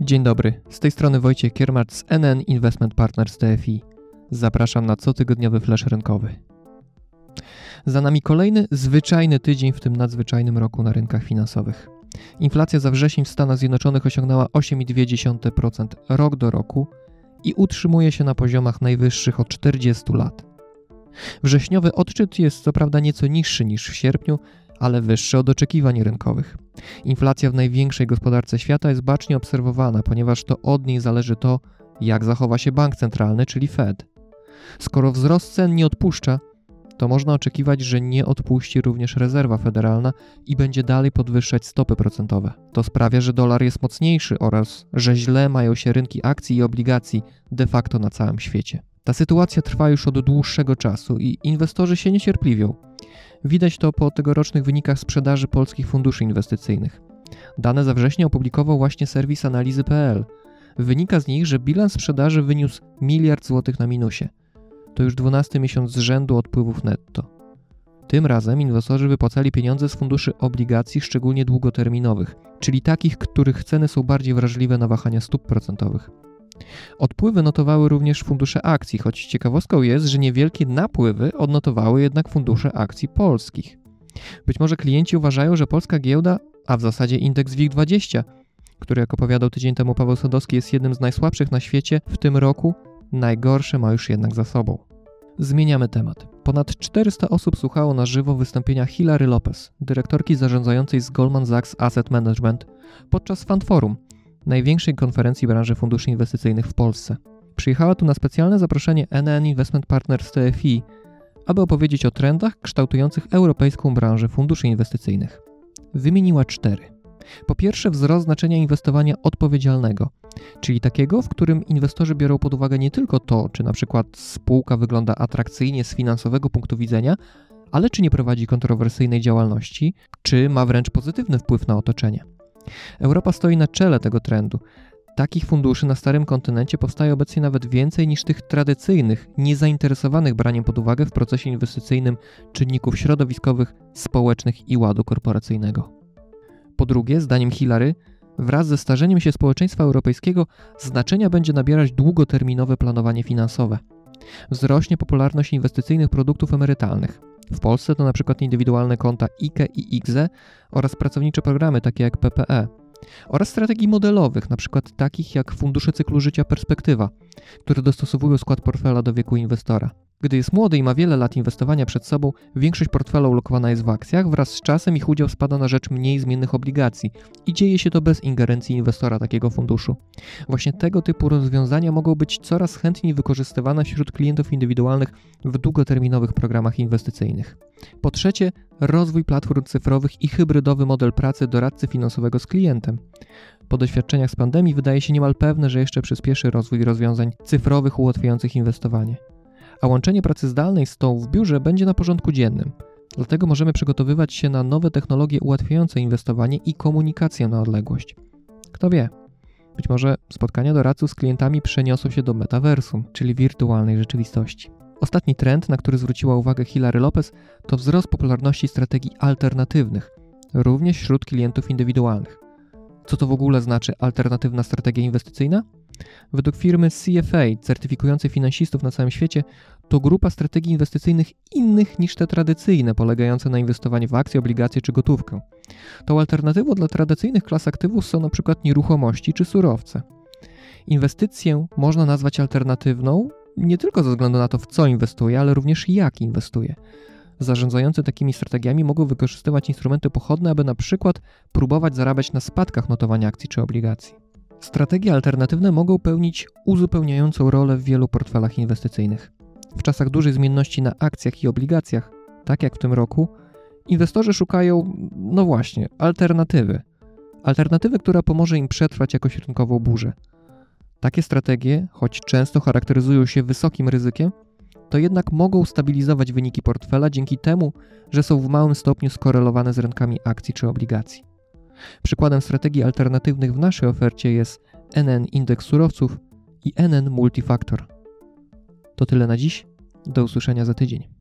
Dzień dobry, z tej strony Wojciech Kiermacz z NN Investment Partners TFI. Zapraszam na cotygodniowy flash rynkowy. Za nami kolejny zwyczajny tydzień w tym nadzwyczajnym roku na rynkach finansowych. Inflacja za wrzesień w Stanach Zjednoczonych osiągnęła 8,2% rok do roku i utrzymuje się na poziomach najwyższych od 40 lat. Wrześniowy odczyt jest co prawda nieco niższy niż w sierpniu, ale wyższy od oczekiwań rynkowych. Inflacja w największej gospodarce świata jest bacznie obserwowana, ponieważ to od niej zależy to, jak zachowa się bank centralny, czyli Fed. Skoro wzrost cen nie odpuszcza, to można oczekiwać, że nie odpuści również rezerwa federalna i będzie dalej podwyższać stopy procentowe. To sprawia, że dolar jest mocniejszy oraz że źle mają się rynki akcji i obligacji de facto na całym świecie. Ta sytuacja trwa już od dłuższego czasu i inwestorzy się niecierpliwią. Widać to po tegorocznych wynikach sprzedaży polskich funduszy inwestycyjnych. Dane za września opublikował właśnie serwis analizy.pl. Wynika z nich, że bilans sprzedaży wyniósł miliard złotych na minusie. To już 12 miesiąc z rzędu odpływów netto. Tym razem inwestorzy wypłacali pieniądze z funduszy obligacji, szczególnie długoterminowych, czyli takich, których ceny są bardziej wrażliwe na wahania stóp procentowych. Odpływy notowały również fundusze akcji, choć ciekawostką jest, że niewielkie napływy odnotowały jednak fundusze akcji polskich. Być może klienci uważają, że polska giełda, a w zasadzie indeks WIG20, który jak opowiadał tydzień temu Paweł Sadowski jest jednym z najsłabszych na świecie w tym roku, najgorsze ma już jednak za sobą. Zmieniamy temat. Ponad 400 osób słuchało na żywo wystąpienia Hilary Lopez, dyrektorki zarządzającej z Goldman Sachs Asset Management, podczas Fund Forum, największej konferencji branży funduszy inwestycyjnych w Polsce. Przyjechała tu na specjalne zaproszenie NN Investment Partners TFI, aby opowiedzieć o trendach kształtujących europejską branżę funduszy inwestycyjnych. Wymieniła cztery. Po pierwsze, wzrost znaczenia inwestowania odpowiedzialnego, czyli takiego, w którym inwestorzy biorą pod uwagę nie tylko to, czy na przykład spółka wygląda atrakcyjnie z finansowego punktu widzenia, ale czy nie prowadzi kontrowersyjnej działalności, czy ma wręcz pozytywny wpływ na otoczenie. Europa stoi na czele tego trendu. Takich funduszy na starym kontynencie powstaje obecnie nawet więcej niż tych tradycyjnych, niezainteresowanych braniem pod uwagę w procesie inwestycyjnym czynników środowiskowych, społecznych i ładu korporacyjnego. Po drugie, zdaniem Hilary, wraz ze starzeniem się społeczeństwa europejskiego znaczenia będzie nabierać długoterminowe planowanie finansowe. Wzrośnie popularność inwestycyjnych produktów emerytalnych. W Polsce to np. indywidualne konta IKE i IGZE oraz pracownicze programy takie jak PPE oraz strategii modelowych, np. takich jak fundusze cyklu życia Perspektywa, które dostosowują skład portfela do wieku inwestora. Gdy jest młody i ma wiele lat inwestowania przed sobą, większość portfela ulokowana jest w akcjach, wraz z czasem ich udział spada na rzecz mniej zmiennych obligacji i dzieje się to bez ingerencji inwestora takiego funduszu. Właśnie tego typu rozwiązania mogą być coraz chętniej wykorzystywane wśród klientów indywidualnych w długoterminowych programach inwestycyjnych. Po trzecie, rozwój platform cyfrowych i hybrydowy model pracy doradcy finansowego z klientem. Po doświadczeniach z pandemii wydaje się niemal pewne, że jeszcze przyspieszy rozwój rozwiązań cyfrowych ułatwiających inwestowanie a łączenie pracy zdalnej z tą w biurze będzie na porządku dziennym. Dlatego możemy przygotowywać się na nowe technologie ułatwiające inwestowanie i komunikację na odległość. Kto wie, być może spotkania doradców z klientami przeniosą się do metaversum, czyli wirtualnej rzeczywistości. Ostatni trend, na który zwróciła uwagę Hilary Lopez, to wzrost popularności strategii alternatywnych, również wśród klientów indywidualnych. Co to w ogóle znaczy alternatywna strategia inwestycyjna? Według firmy CFA, certyfikującej finansistów na całym świecie, to grupa strategii inwestycyjnych innych niż te tradycyjne, polegające na inwestowaniu w akcje, obligacje czy gotówkę. Tą alternatywą dla tradycyjnych klas aktywów są np. nieruchomości czy surowce. Inwestycję można nazwać alternatywną nie tylko ze względu na to, w co inwestuje, ale również jak inwestuje. Zarządzający takimi strategiami mogą wykorzystywać instrumenty pochodne, aby na przykład próbować zarabiać na spadkach notowania akcji czy obligacji. Strategie alternatywne mogą pełnić uzupełniającą rolę w wielu portfelach inwestycyjnych. W czasach dużej zmienności na akcjach i obligacjach, tak jak w tym roku, inwestorzy szukają, no właśnie, alternatywy. Alternatywy, która pomoże im przetrwać jakoś rynkową burzę. Takie strategie, choć często charakteryzują się wysokim ryzykiem, to jednak mogą stabilizować wyniki portfela dzięki temu, że są w małym stopniu skorelowane z rynkami akcji czy obligacji. Przykładem strategii alternatywnych w naszej ofercie jest NN Indeks Surowców i NN Multifactor. To tyle na dziś. Do usłyszenia za tydzień.